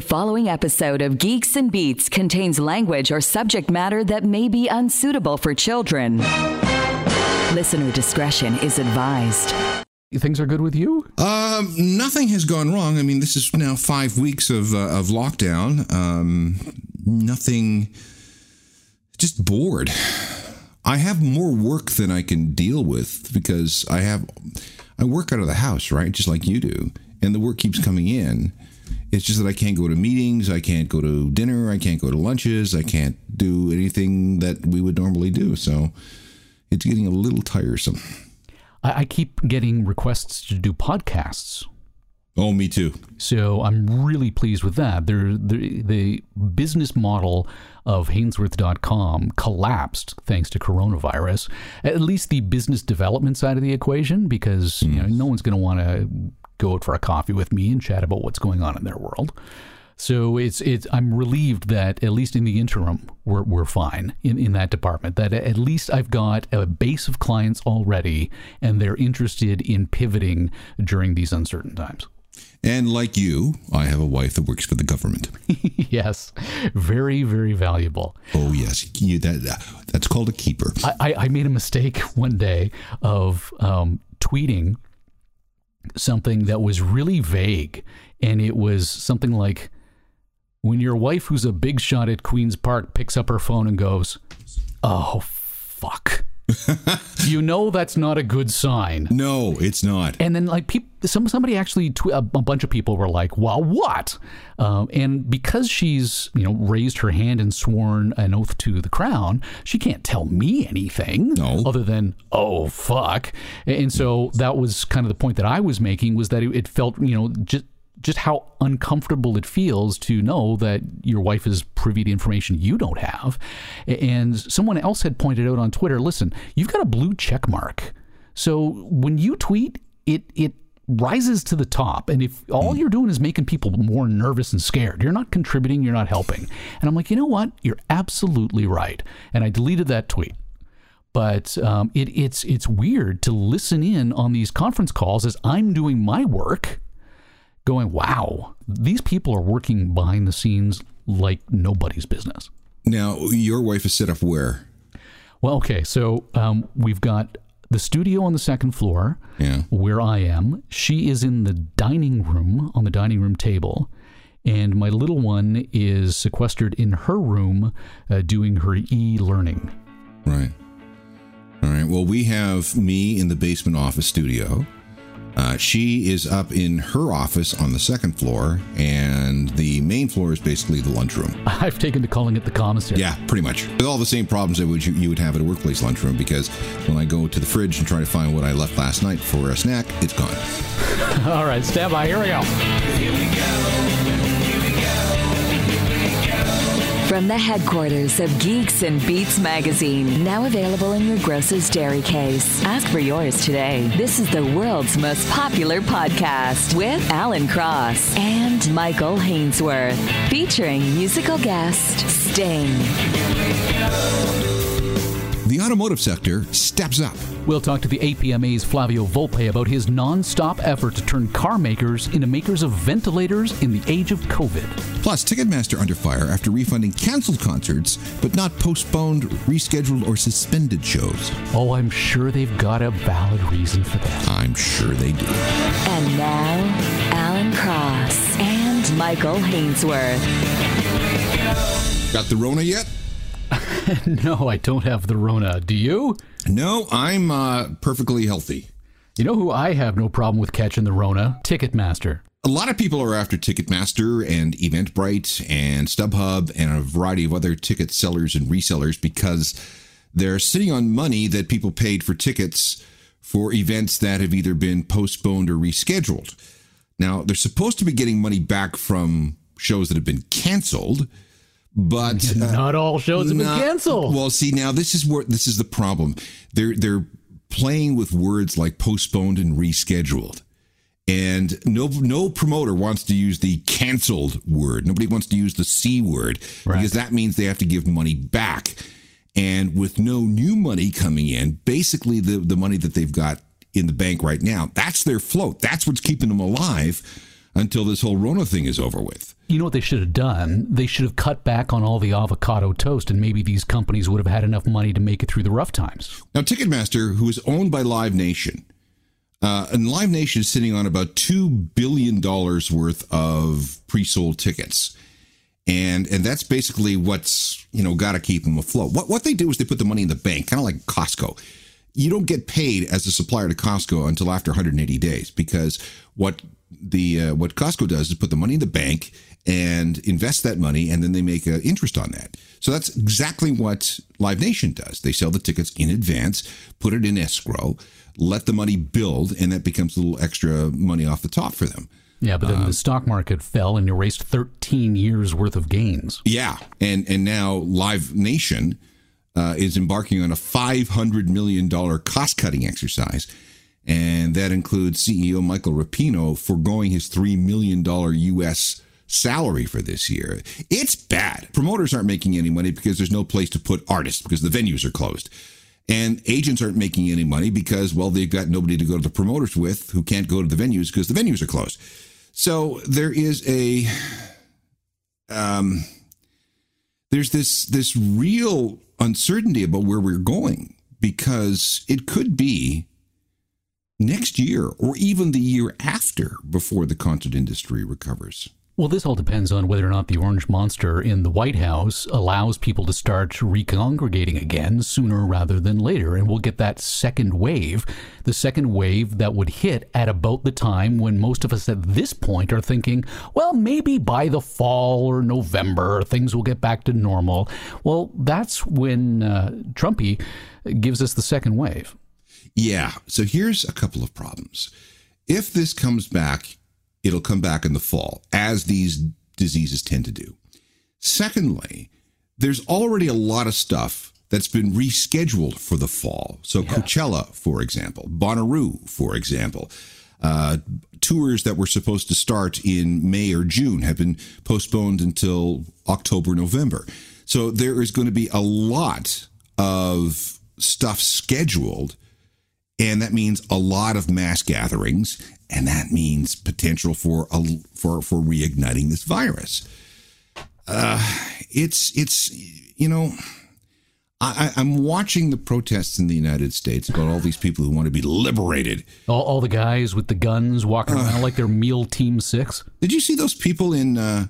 The following episode of Geeks and Beats contains language or subject matter that may be unsuitable for children. Listener discretion is advised. Things are good with you? Um, nothing has gone wrong. I mean, this is now five weeks of uh, of lockdown. Um, nothing. Just bored. I have more work than I can deal with because I have. I work out of the house, right, just like you do, and the work keeps coming in. It's just that I can't go to meetings, I can't go to dinner, I can't go to lunches, I can't do anything that we would normally do. So it's getting a little tiresome. I, I keep getting requests to do podcasts. Oh, me too. So I'm really pleased with that. There, the, the business model of Hainsworth.com collapsed thanks to coronavirus. At least the business development side of the equation, because you know mm-hmm. no one's going to want to go out for a coffee with me and chat about what's going on in their world. So it's it's I'm relieved that at least in the interim we're we're fine in, in that department. That at least I've got a base of clients already and they're interested in pivoting during these uncertain times. And like you, I have a wife that works for the government. yes, very very valuable. Oh yes, you, that that's called a keeper. I, I, I made a mistake one day of um, tweeting something that was really vague, and it was something like, "When your wife, who's a big shot at Queens Park, picks up her phone and goes, oh fuck." You know that's not a good sign. No, it's not. And then like people, some somebody actually, tw- a, bunch of people were like, "Well, what?" Um, and because she's you know raised her hand and sworn an oath to the crown, she can't tell me anything No. other than "Oh fuck." And so that was kind of the point that I was making was that it, it felt you know just just how uncomfortable it feels to know that your wife is privy to information you don't have. And someone else had pointed out on Twitter, listen, you've got a blue check mark. So when you tweet, it it rises to the top. And if all you're doing is making people more nervous and scared, you're not contributing, you're not helping. And I'm like, you know what? You're absolutely right. And I deleted that tweet but um, it, it's it's weird to listen in on these conference calls as I'm doing my work, going, "Wow, these people are working behind the scenes like nobody's business." Now, your wife is set up where? Well, okay, so um, we've got the studio on the second floor, Yeah. where I am. She is in the dining room on the dining room table. And my little one is sequestered in her room uh, doing her e learning. Right. All right. Well, we have me in the basement office studio. Uh, she is up in her office on the second floor, and the main floor is basically the lunchroom. I've taken to calling it the commissary. Yeah, pretty much. With all the same problems that would you, you would have at a workplace lunchroom, because when I go to the fridge and try to find what I left last night for a snack, it's gone. All right, stand by. Here we go. From the headquarters of Geeks and Beats magazine, now available in your Gross's Dairy Case. Ask for yours today. This is the world's most popular podcast with Alan Cross and Michael Hainsworth, featuring musical guest Sting. The automotive sector steps up. We'll talk to the APMA's Flavio Volpe about his non-stop effort to turn car makers into makers of ventilators in the age of COVID. Plus, Ticketmaster under fire after refunding canceled concerts, but not postponed, rescheduled, or suspended shows. Oh, I'm sure they've got a valid reason for that. I'm sure they do. And now, Alan Cross and Michael Hainsworth. Got the Rona yet? no, I don't have the Rona. Do you? No, I'm uh, perfectly healthy. You know who I have no problem with catching the Rona? Ticketmaster. A lot of people are after Ticketmaster and Eventbrite and StubHub and a variety of other ticket sellers and resellers because they're sitting on money that people paid for tickets for events that have either been postponed or rescheduled. Now, they're supposed to be getting money back from shows that have been canceled, but uh, Not all shows have been canceled. Well, see, now this is where this is the problem. They're they're playing with words like postponed and rescheduled. And no no promoter wants to use the canceled word. Nobody wants to use the C word because that means they have to give money back. And with no new money coming in, basically the, the money that they've got in the bank right now, that's their float. That's what's keeping them alive. Until this whole Rona thing is over with. You know what they should have done? They should have cut back on all the avocado toast, and maybe these companies would have had enough money to make it through the rough times. Now, Ticketmaster, who is owned by Live Nation, uh, and Live Nation is sitting on about $2 billion worth of pre sold tickets. And, and that's basically what's you know got to keep them afloat. What what they do is they put the money in the bank, kind of like Costco you don't get paid as a supplier to Costco until after 180 days because what the uh, what Costco does is put the money in the bank and invest that money, and then they make uh, interest on that. So that's exactly what Live Nation does. They sell the tickets in advance, put it in escrow, let the money build, and that becomes a little extra money off the top for them. Yeah, but then um, the stock market fell and you erased 13 years worth of gains. Yeah, and and now Live Nation uh, is embarking on a $500 million cost cutting exercise. And that includes CEO Michael Rapino foregoing his $3 million U.S. salary for this year. It's bad. Promoters aren't making any money because there's no place to put artists because the venues are closed. And agents aren't making any money because, well, they've got nobody to go to the promoters with who can't go to the venues because the venues are closed. So there is a. Um, there's this this real uncertainty about where we're going because it could be next year or even the year after before the concert industry recovers. Well, this all depends on whether or not the orange monster in the White House allows people to start recongregating again sooner rather than later. And we'll get that second wave, the second wave that would hit at about the time when most of us at this point are thinking, well, maybe by the fall or November, things will get back to normal. Well, that's when uh, Trumpy gives us the second wave. Yeah. So here's a couple of problems. If this comes back it'll come back in the fall, as these diseases tend to do. Secondly, there's already a lot of stuff that's been rescheduled for the fall. So yeah. Coachella, for example, Bonnaroo, for example, uh, tours that were supposed to start in May or June have been postponed until October, November. So there is going to be a lot of stuff scheduled and that means a lot of mass gatherings, and that means potential for a, for for reigniting this virus. Uh, it's it's you know. I, I'm watching the protests in the United States about all these people who want to be liberated. All, all the guys with the guns walking uh, around like they're Meal Team Six. Did you see those people in uh,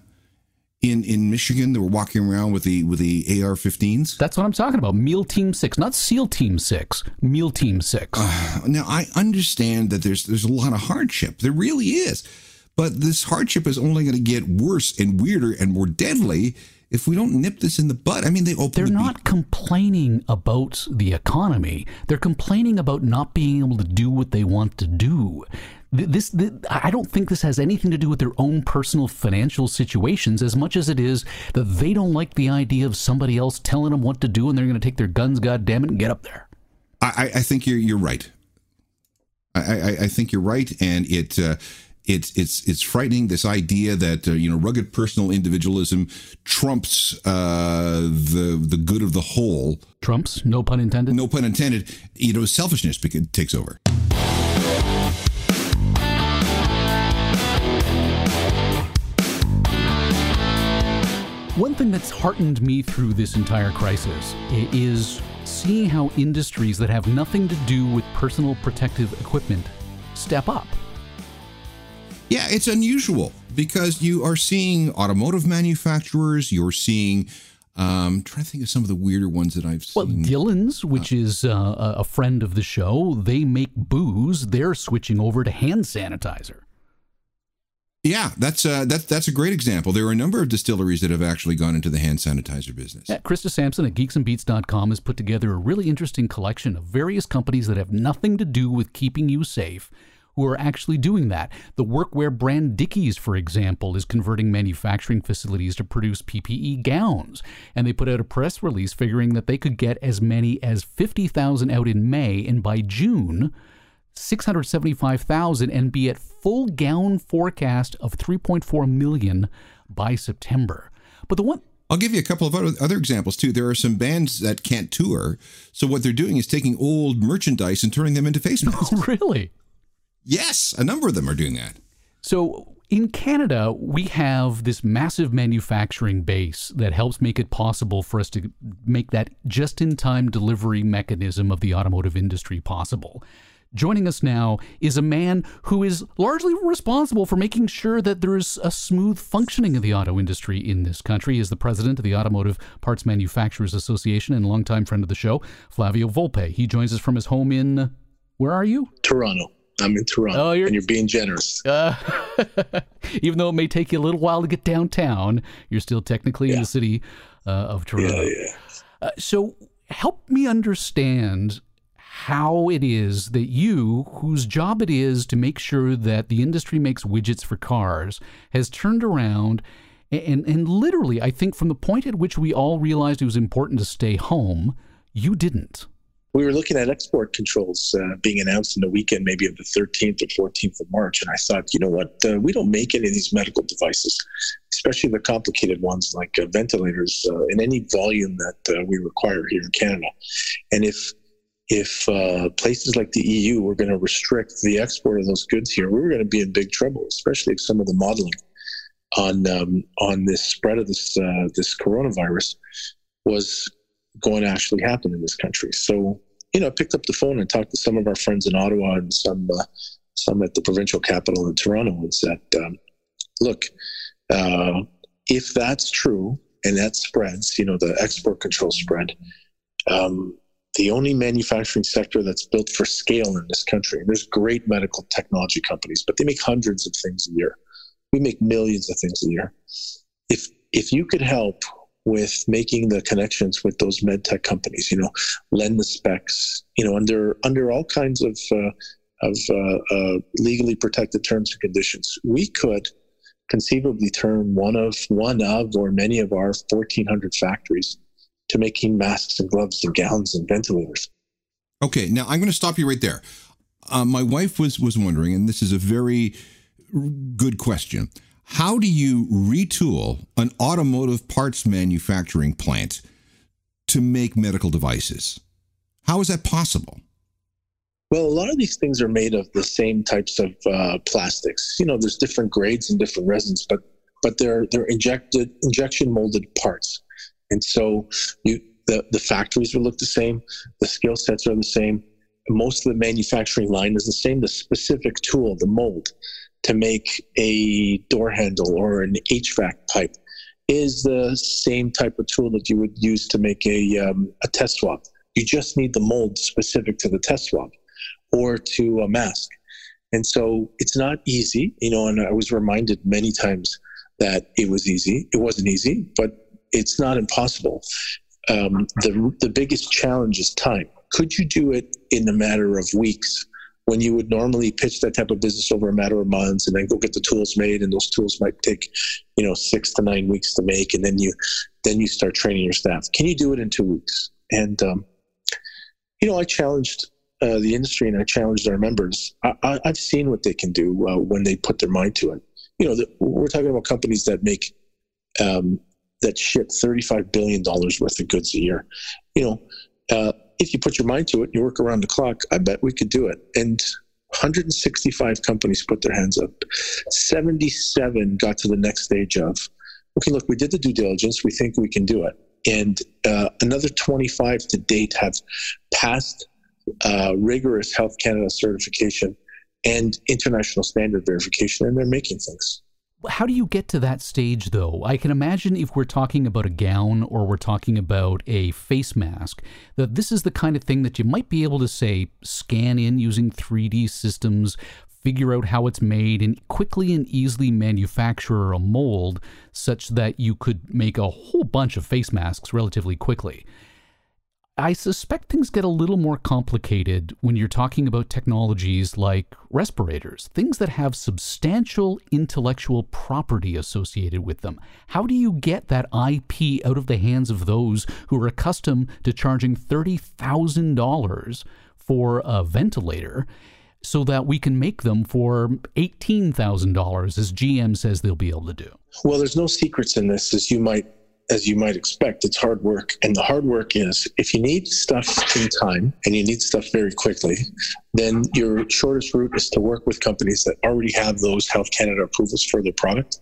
in in Michigan that were walking around with the with the AR-15s. That's what I'm talking about. Meal Team Six, not SEAL Team Six. Meal Team Six. Uh, now I understand that there's there's a lot of hardship. There really is, but this hardship is only going to get worse and weirder and more deadly if we don't nip this in the butt. I mean, they They're not be- complaining about the economy. They're complaining about not being able to do what they want to do. This, this, I don't think this has anything to do with their own personal financial situations as much as it is that they don't like the idea of somebody else telling them what to do and they're going to take their guns, goddamn it, and get up there. I, I think you're you're right. I, I, I think you're right, and it. Uh, it's it's it's frightening this idea that uh, you know rugged personal individualism trumps uh, the the good of the whole. Trumps, no pun intended. No pun intended. You know, selfishness takes over. One thing that's heartened me through this entire crisis is seeing how industries that have nothing to do with personal protective equipment step up. Yeah, it's unusual because you are seeing automotive manufacturers, you're seeing um, trying to think of some of the weirder ones that I've seen. Well, Dillon's, which uh, is uh, a friend of the show, they make booze. They're switching over to hand sanitizer. Yeah, that's uh, that's that's a great example. There are a number of distilleries that have actually gone into the hand sanitizer business. Yeah, Krista Sampson at geeksandbeats.com has put together a really interesting collection of various companies that have nothing to do with keeping you safe who are actually doing that. The workwear brand Dickies, for example, is converting manufacturing facilities to produce PPE gowns. And they put out a press release figuring that they could get as many as 50,000 out in May, and by June, 675,000 and be at full gown forecast of 3.4 million by September. But the one I'll give you a couple of other examples too. There are some bands that can't tour, so what they're doing is taking old merchandise and turning them into face masks. really? Yes, a number of them are doing that. So in Canada, we have this massive manufacturing base that helps make it possible for us to make that just in time delivery mechanism of the automotive industry possible. Joining us now is a man who is largely responsible for making sure that there is a smooth functioning of the auto industry in this country. He is the president of the Automotive Parts Manufacturers Association and longtime friend of the show, Flavio Volpe. He joins us from his home in, where are you? Toronto. I'm in Toronto, oh, you're, and you're being generous. Uh, even though it may take you a little while to get downtown, you're still technically yeah. in the city uh, of Toronto. Yeah, yeah. Uh, so help me understand how it is that you, whose job it is to make sure that the industry makes widgets for cars, has turned around and, and literally, I think from the point at which we all realized it was important to stay home, you didn't we were looking at export controls uh, being announced in the weekend, maybe of the 13th or 14th of March. And I thought, you know what? Uh, we don't make any of these medical devices, especially the complicated ones like uh, ventilators, uh, in any volume that uh, we require here in Canada. And if if uh, places like the EU were going to restrict the export of those goods here, we were going to be in big trouble, especially if some of the modeling on um, on this spread of this this coronavirus was going to actually happen in this country. So, you know, I picked up the phone and talked to some of our friends in Ottawa and some uh, some at the provincial capital in Toronto and said, um, look, uh, if that's true and that spreads, you know, the export control spread, um, the only manufacturing sector that's built for scale in this country, and there's great medical technology companies, but they make hundreds of things a year. We make millions of things a year. If if you could help with making the connections with those med tech companies. You know, lend the specs. You know, under under all kinds of uh, of uh, uh, legally protected terms and conditions, we could conceivably turn one of one of or many of our 1,400 factories to making masks and gloves and gowns and ventilators. Okay, now I'm going to stop you right there. Uh, my wife was was wondering, and this is a very good question. How do you retool an automotive parts manufacturing plant to make medical devices? How is that possible? Well, a lot of these things are made of the same types of uh, plastics. You know, there's different grades and different resins, but but they're they're injected injection molded parts, and so you the the factories will look the same, the skill sets are the same, most of the manufacturing line is the same. The specific tool, the mold, to make a door handle or an HVAC pipe is the same type of tool that you would use to make a, um, a test swab. You just need the mold specific to the test swab or to a mask. And so it's not easy, you know, and I was reminded many times that it was easy. It wasn't easy, but it's not impossible. Um, the, the biggest challenge is time. Could you do it in a matter of weeks when you would normally pitch that type of business over a matter of months and then go get the tools made and those tools might take you know six to nine weeks to make and then you then you start training your staff can you do it in two weeks and um, you know i challenged uh, the industry and i challenged our members I, have seen what they can do uh, when they put their mind to it you know the, we're talking about companies that make um, that ship 35 billion dollars worth of goods a year you know uh, if you put your mind to it, and you work around the clock, I bet we could do it. And 165 companies put their hands up. 77 got to the next stage of, okay, look, we did the due diligence. We think we can do it. And uh, another 25 to date have passed uh, rigorous Health Canada certification and international standard verification, and they're making things. How do you get to that stage, though? I can imagine if we're talking about a gown or we're talking about a face mask, that this is the kind of thing that you might be able to say, scan in using 3D systems, figure out how it's made, and quickly and easily manufacture a mold such that you could make a whole bunch of face masks relatively quickly. I suspect things get a little more complicated when you're talking about technologies like respirators, things that have substantial intellectual property associated with them. How do you get that IP out of the hands of those who are accustomed to charging $30,000 for a ventilator? so that we can make them for $18,000 as GM says they'll be able to do? Well, there's no secrets in this, as you might as you might expect, it's hard work. And the hard work is if you need stuff in time and you need stuff very quickly, then your shortest route is to work with companies that already have those Health Canada approvals for their product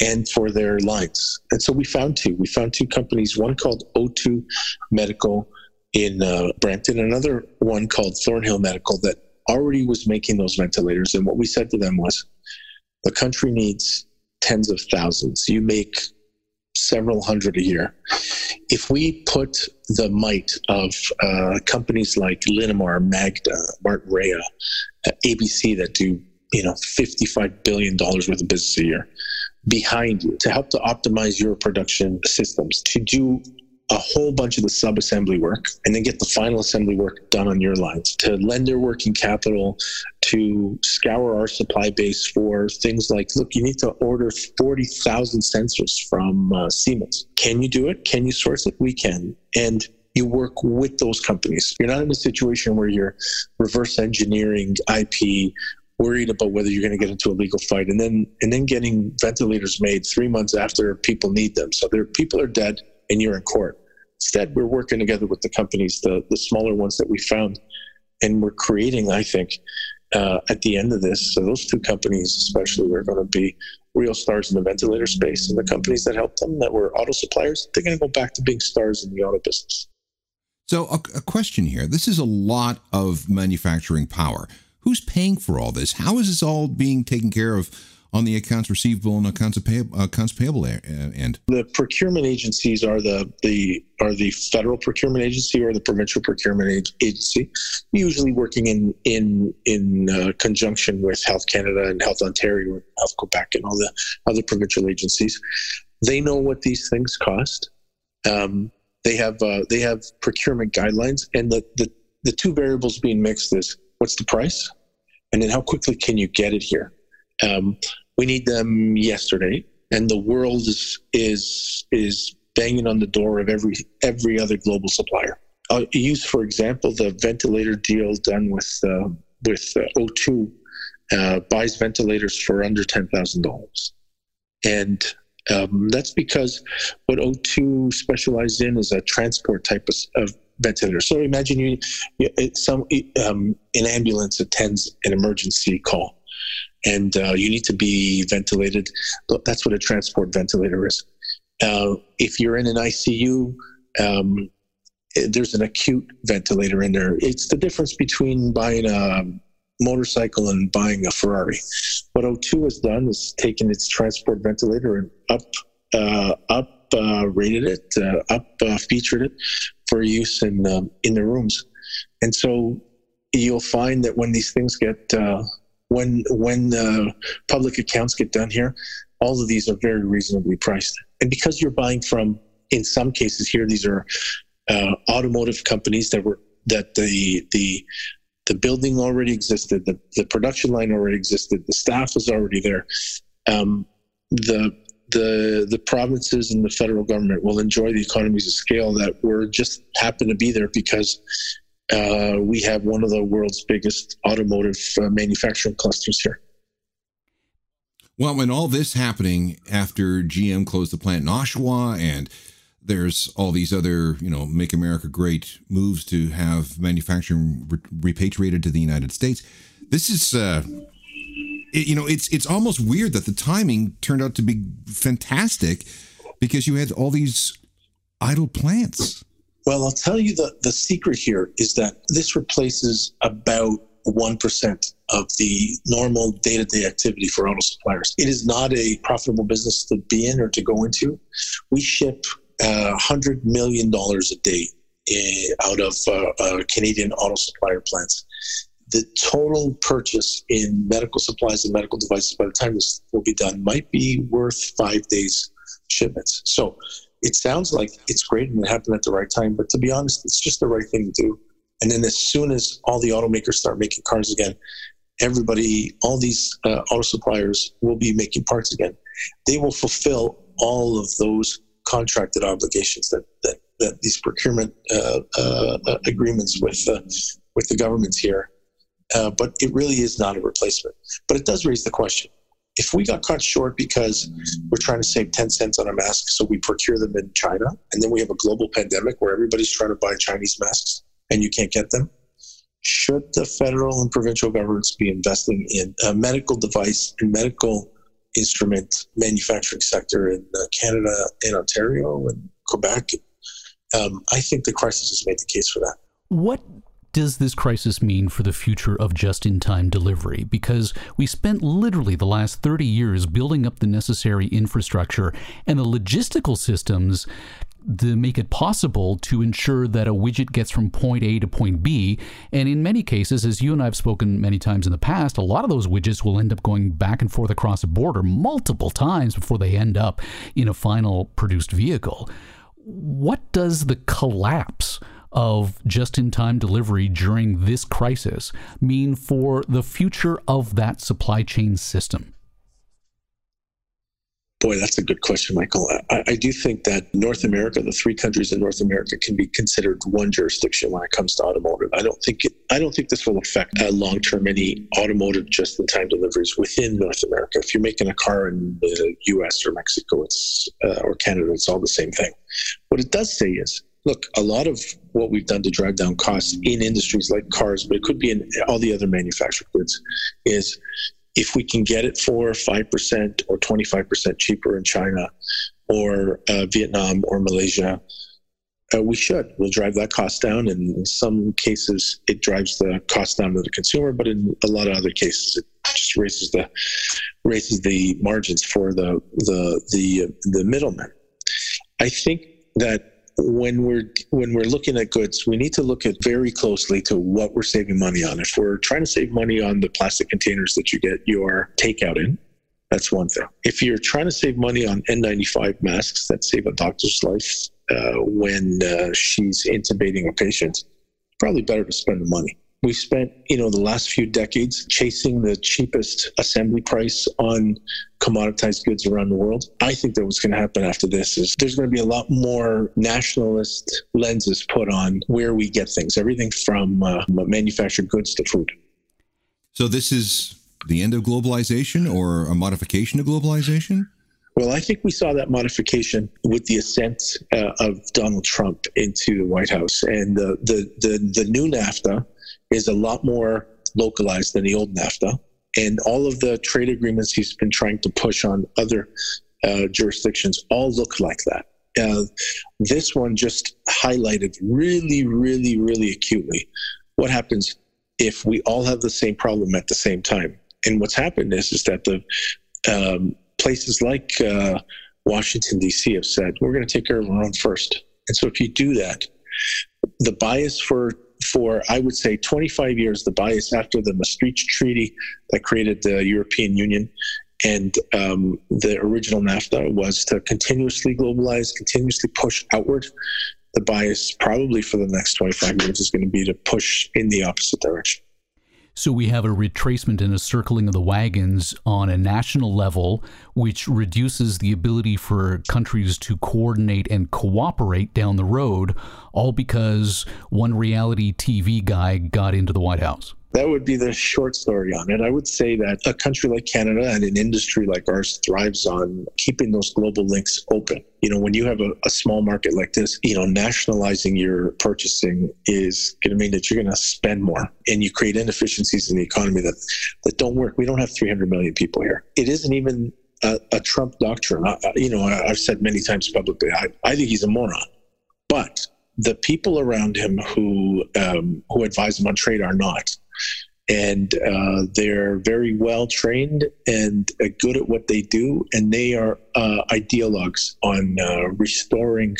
and for their lines. And so we found two. We found two companies, one called O2 Medical in uh, Brampton, another one called Thornhill Medical that already was making those ventilators. And what we said to them was the country needs tens of thousands. You make several hundred a year. If we put the might of uh, companies like Linamar, Magna, Martinrea, uh, ABC that do you know $55 billion worth of business a year behind you to help to optimize your production systems, to do a whole bunch of the sub assembly work and then get the final assembly work done on your lines to lend their working capital to scour our supply base for things like look you need to order 40,000 sensors from uh, Siemens. Can you do it? Can you source it? We can. And you work with those companies. You're not in a situation where you're reverse engineering IP worried about whether you're going to get into a legal fight and then and then getting ventilators made 3 months after people need them. So there people are dead and you're in court. Instead, we're working together with the companies, the, the smaller ones that we found, and we're creating, I think, uh, at the end of this, so those two companies especially are going to be real stars in the ventilator space, and the companies that helped them that were auto suppliers, they're going to go back to being stars in the auto business. So, a, a question here: This is a lot of manufacturing power. Who's paying for all this? How is this all being taken care of? On the accounts receivable and accounts payable, accounts payable end? The procurement agencies are the the are the federal procurement agency or the provincial procurement agency, usually working in in in uh, conjunction with Health Canada and Health Ontario and Health Quebec and all the other provincial agencies. They know what these things cost. Um, they have uh, they have procurement guidelines, and the, the the two variables being mixed is what's the price, and then how quickly can you get it here. Um, we need them yesterday, and the world is is is banging on the door of every every other global supplier. I'll use, for example, the ventilator deal done with uh, with uh, O2 uh, buys ventilators for under ten thousand dollars, and um, that's because what O2 specializes in is a transport type of, of ventilator. So imagine you, you some um, an ambulance attends an emergency call and uh, you need to be ventilated. That's what a transport ventilator is. Uh, if you're in an ICU, um, there's an acute ventilator in there. It's the difference between buying a motorcycle and buying a Ferrari. What O2 has done is taken its transport ventilator and up, uh, up uh, rated it, uh, up uh, featured it for use in um, in the rooms, and so you'll find that when these things get when when the public accounts get done here, all of these are very reasonably priced. And because you're buying from, in some cases here, these are uh, automotive companies that were that the the the building already existed, the, the production line already existed, the staff was already there. Um, the the the provinces and the federal government will enjoy the economies of scale that were just happen to be there because uh, we have one of the world's biggest automotive uh, manufacturing clusters here. Well, when all this happening after GM closed the plant in Oshawa and there's all these other, you know, make America great moves to have manufacturing re- repatriated to the United States. This is, uh, it, you know, it's it's almost weird that the timing turned out to be fantastic because you had all these idle plants. Well, I'll tell you the, the secret here is that this replaces about 1% of the normal day to day activity for auto suppliers. It is not a profitable business to be in or to go into. We ship uh, $100 million a day in, out of uh, uh, Canadian auto supplier plants. The total purchase in medical supplies and medical devices by the time this will be done might be worth five days shipments. So it sounds like it's great and it happened at the right time, but to be honest, it's just the right thing to do. And then as soon as all the automakers start making cars again, everybody, all these uh, auto suppliers will be making parts again. They will fulfill all of those contracted obligations that that, that these procurement uh, uh, uh agreements with uh, with the governments here. Uh, but it really is not a replacement. But it does raise the question: If we got caught short because we're trying to save 10 cents on a mask, so we procure them in China, and then we have a global pandemic where everybody's trying to buy Chinese masks and you can't get them, should the federal and provincial governments be investing in a medical device and medical instrument manufacturing sector in uh, Canada and Ontario and Quebec? Um, I think the crisis has made the case for that. What does this crisis mean for the future of just in time delivery? Because we spent literally the last 30 years building up the necessary infrastructure and the logistical systems to make it possible to ensure that a widget gets from point A to point B. And in many cases, as you and I have spoken many times in the past, a lot of those widgets will end up going back and forth across a border multiple times before they end up in a final produced vehicle. What does the collapse of just in time delivery during this crisis mean for the future of that supply chain system? Boy, that's a good question, Michael. I, I, do think that North America, the three countries in North America, can be considered one jurisdiction when it comes to automotive. I don't think it, I don't think this will affect uh, long term any automotive just-in-time deliveries within North America. If you're making a car in the U.S. or Mexico, it's uh, or Canada, it's all the same thing. What it does say is look, a lot of what we've done to drive down costs in industries like cars, but it could be in all the other manufactured goods, is if we can get it for 5% or 25% cheaper in China or uh, Vietnam or Malaysia, uh, we should. We'll drive that cost down. And in some cases, it drives the cost down to the consumer, but in a lot of other cases, it just raises the raises the margins for the the the the middlemen. I think that when we're when we're looking at goods, we need to look at very closely to what we're saving money on. If we're trying to save money on the plastic containers that you get your takeout in, that's one thing. If you're trying to save money on N95 masks that save a doctor's life uh, when uh, she's intubating a patient, probably better to spend the money. We spent, you know, the last few decades chasing the cheapest assembly price on commoditized goods around the world. I think that what's going to happen after this is there's going to be a lot more nationalist lenses put on where we get things, everything from uh, manufactured goods to food. So this is the end of globalization or a modification of globalization? Well, I think we saw that modification with the ascent uh, of Donald Trump into the White House, and the the the, the new NAFTA is a lot more localized than the old NAFTA. And all of the trade agreements he's been trying to push on other uh, jurisdictions all look like that. Uh, this one just highlighted really, really, really acutely what happens if we all have the same problem at the same time. And what's happened is, is that the um, places like uh, Washington, D.C. have said, we're going to take care of our own first. And so if you do that, the bias for for, I would say, 25 years, the bias after the Maastricht Treaty that created the European Union and um, the original NAFTA was to continuously globalize, continuously push outward. The bias, probably for the next 25 years, is going to be to push in the opposite direction. So we have a retracement and a circling of the wagons on a national level, which reduces the ability for countries to coordinate and cooperate down the road, all because one reality TV guy got into the White House. That would be the short story on it. I would say that a country like Canada and an industry like ours thrives on keeping those global links open. You know, when you have a, a small market like this, you know, nationalizing your purchasing is going to mean that you're going to spend more and you create inefficiencies in the economy that, that don't work. We don't have 300 million people here. It isn't even a, a Trump doctrine. I, you know, I, have said many times publicly, I, I think he's a moron. But the people around him who um, who advise him on trade are not and uh, they're very well trained and uh, good at what they do, and they are uh, ideologues on uh, restoring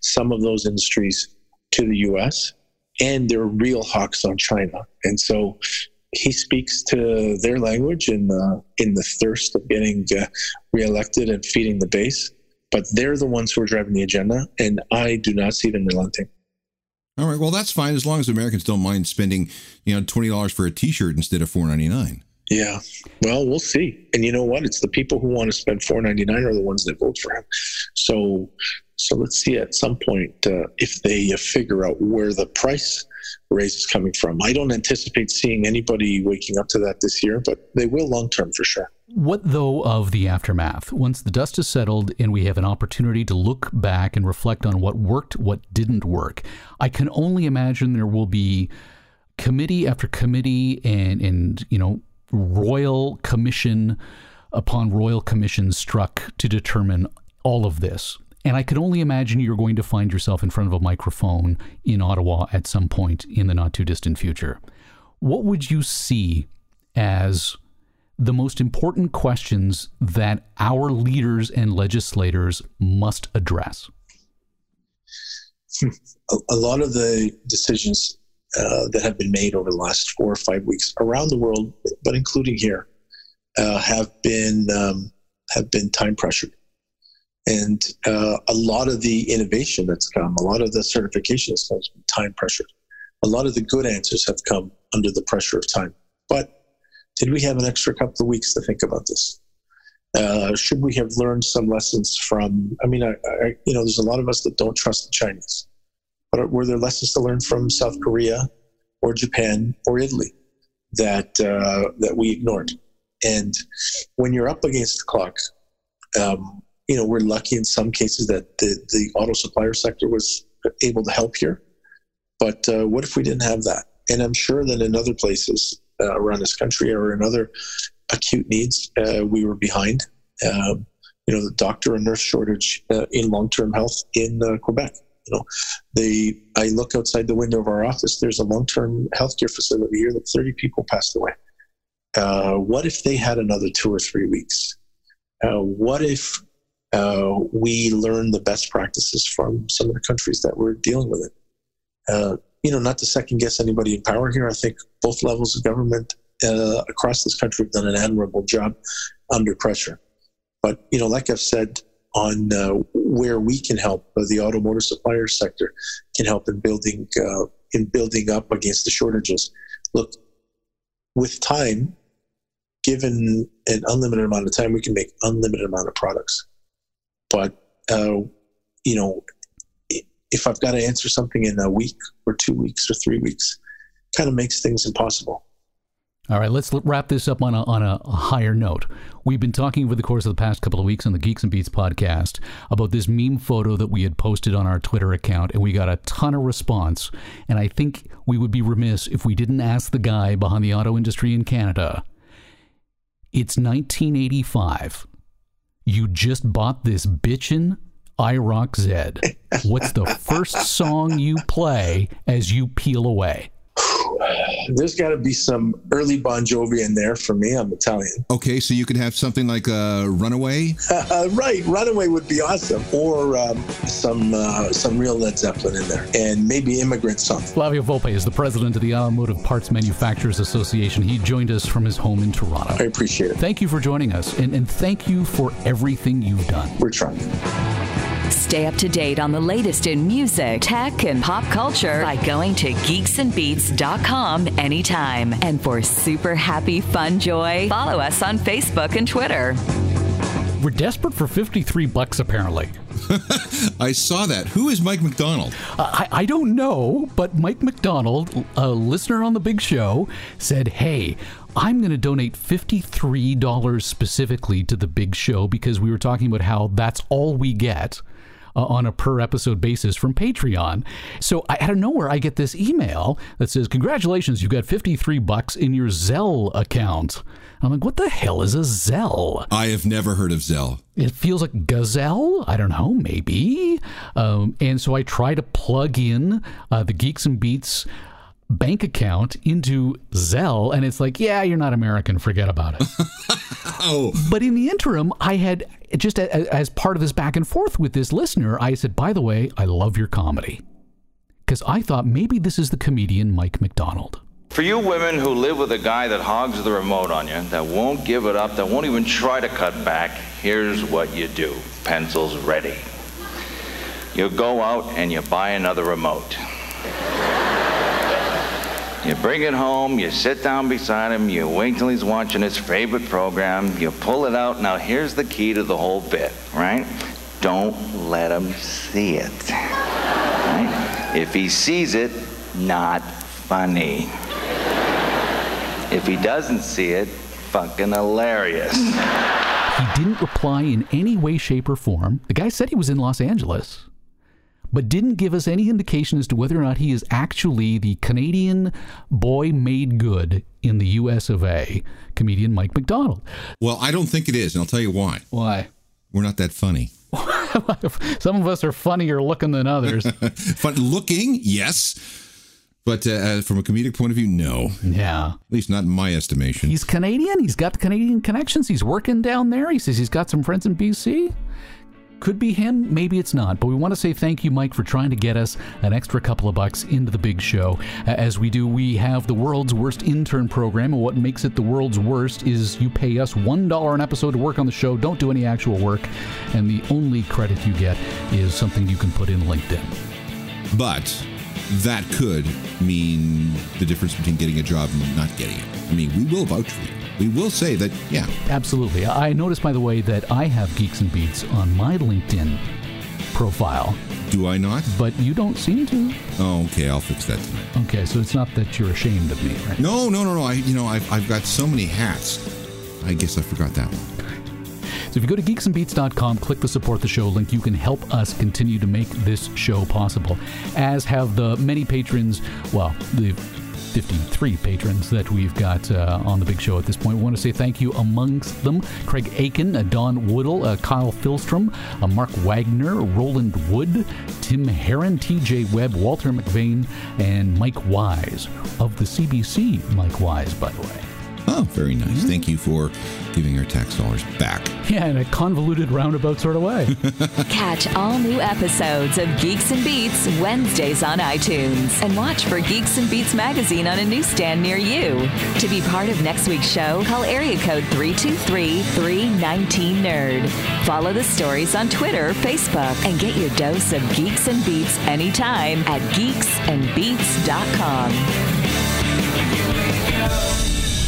some of those industries to the U.S. And they're real hawks on China, and so he speaks to their language in the in the thirst of getting uh, reelected and feeding the base. But they're the ones who are driving the agenda, and I do not see them relenting. All right. Well, that's fine as long as Americans don't mind spending, you know, twenty dollars for a T-shirt instead of four ninety nine. Yeah. Well, we'll see. And you know what? It's the people who want to spend four ninety nine are the ones that vote for him. So, so let's see at some point uh, if they uh, figure out where the price raise is coming from. I don't anticipate seeing anybody waking up to that this year, but they will long term for sure. What, though, of the aftermath? Once the dust has settled and we have an opportunity to look back and reflect on what worked, what didn't work, I can only imagine there will be committee after committee and, and you know, royal commission upon royal commission struck to determine all of this. And I can only imagine you're going to find yourself in front of a microphone in Ottawa at some point in the not too distant future. What would you see as the most important questions that our leaders and legislators must address? A, lot of the decisions uh, that have been made over the last four or five weeks around the world, but including here, uh, have been um, have been time pressured, and uh, a lot of the innovation that's come, a lot of the certification that's come, has been time pressured. A lot of the good answers have come under the pressure of time, but did we have an extra couple of weeks to think about this? Uh, should we have learned some lessons from? I mean, I, I, you know, there's a lot of us that don't trust the Chinese, but were there lessons to learn from South Korea, or Japan, or Italy that uh, that we ignored? And when you're up against the clock, um, you know, we're lucky in some cases that the the auto supplier sector was able to help here. But uh, what if we didn't have that? And I'm sure that in other places, uh, around this country or in other acute needs, uh, we were behind. Um, you know, the doctor and nurse shortage uh, in long-term health in Quebec. You know, they. I look outside the window of our office. There's a long-term healthcare facility here that 30 people passed away. Uh, what if they had another two or three weeks? Uh, what if uh, we learn the best practices from some of the countries that were dealing with it? You know, not to second guess anybody in power here. I think both levels of government uh, across this country have done an admirable job under pressure. But you know, like I've said, on uh, where we can help, uh, the automotive supplier sector can help in building uh, in building up against the shortages. Look, with time, given an unlimited amount of time, we can make unlimited amount of products. But uh, you know, if I've got to answer something in a week or two weeks or three weeks, kind of makes things impossible. All right, let's wrap this up on a, on a higher note. We've been talking over the course of the past couple of weeks on the Geeks and Beats podcast about this meme photo that we had posted on our Twitter account, and we got a ton of response. And I think we would be remiss if we didn't ask the guy behind the auto industry in Canada. It's 1985. You just bought this bitchin' IROC Z. What's the first song you play as you peel away? There's got to be some early Bon Jovi in there for me. I'm Italian. Okay, so you could have something like uh, "Runaway." Right, "Runaway" would be awesome, or um, some uh, some real Led Zeppelin in there, and maybe "Immigrant Song." Flavio Volpe is the president of the Automotive Parts Manufacturers Association. He joined us from his home in Toronto. I appreciate it. Thank you for joining us, and, and thank you for everything you've done. We're trying. Stay up to date on the latest in music, tech, and pop culture by going to geeksandbeats.com anytime. And for super happy fun joy, follow us on Facebook and Twitter. We're desperate for 53 bucks apparently. I saw that. Who is Mike McDonald? Uh, I, I don't know, but Mike McDonald, a listener on the big show, said, Hey, I'm going to donate $53 specifically to the big show because we were talking about how that's all we get uh, on a per episode basis from Patreon. So I, out of nowhere, I get this email that says, "Congratulations, you got 53 bucks in your Zelle account." I'm like, "What the hell is a Zelle?" I have never heard of Zelle. It feels like gazelle. I don't know, maybe. Um, and so I try to plug in uh, the Geeks and Beats bank account into Zelle, and it's like, yeah, you're not American. Forget about it. oh. But in the interim, I had just a, as part of this back and forth with this listener, I said, by the way, I love your comedy. Because I thought maybe this is the comedian Mike McDonald. For you women who live with a guy that hogs the remote on you, that won't give it up, that won't even try to cut back, here's what you do pencils ready. You go out and you buy another remote. You bring it home, you sit down beside him, you wait till he's watching his favorite program, you pull it out. Now, here's the key to the whole bit, right? Don't let him see it. Right? If he sees it, not funny. If he doesn't see it, fucking hilarious. He didn't reply in any way, shape, or form. The guy said he was in Los Angeles, but didn't give us any indication as to whether or not he is actually the Canadian boy made good in the US of A, comedian Mike McDonald. Well, I don't think it is, and I'll tell you why. Why? We're not that funny. Some of us are funnier looking than others. Fun looking, yes. But uh, from a comedic point of view, no. yeah. At least not in my estimation. He's Canadian. He's got the Canadian connections. He's working down there. He says he's got some friends in BC. Could be him, maybe it's not. But we want to say thank you, Mike, for trying to get us an extra couple of bucks into the big show. As we do, we have the world's worst intern program, and what makes it the world's worst is you pay us $1 an episode to work on the show, don't do any actual work, and the only credit you get is something you can put in LinkedIn. But that could mean the difference between getting a job and not getting it. I mean, we will vouch for you. We will say that, yeah, Absolutely. I noticed, by the way, that I have Geeks and Beats on my LinkedIn profile, do I not? but you don't seem to. Oh, okay, I'll fix that tonight. Okay, so it's not that you're ashamed of me, right? No, no, no, no. I, you know, I've, I've got so many hats. I guess I forgot that one. So if you go to geeksandbeats.com, click the support the show link, you can help us continue to make this show possible. As have the many patrons, well, the 53 patrons that we've got uh, on the big show at this point. We want to say thank you amongst them Craig Aiken, uh, Don Woodle, uh, Kyle Filstrom, uh, Mark Wagner, Roland Wood, Tim Heron, TJ Webb, Walter McVeigh, and Mike Wise of the CBC. Mike Wise, by the way. Oh, very nice. Mm-hmm. Thank you for giving our tax dollars back. Yeah, in a convoluted roundabout sort of way. Catch all new episodes of Geeks and Beats Wednesdays on iTunes and watch for Geeks and Beats magazine on a newsstand near you. To be part of next week's show, call area code 323-319-NERD. Follow the stories on Twitter, Facebook, and get your dose of Geeks and Beats anytime at geeksandbeats.com.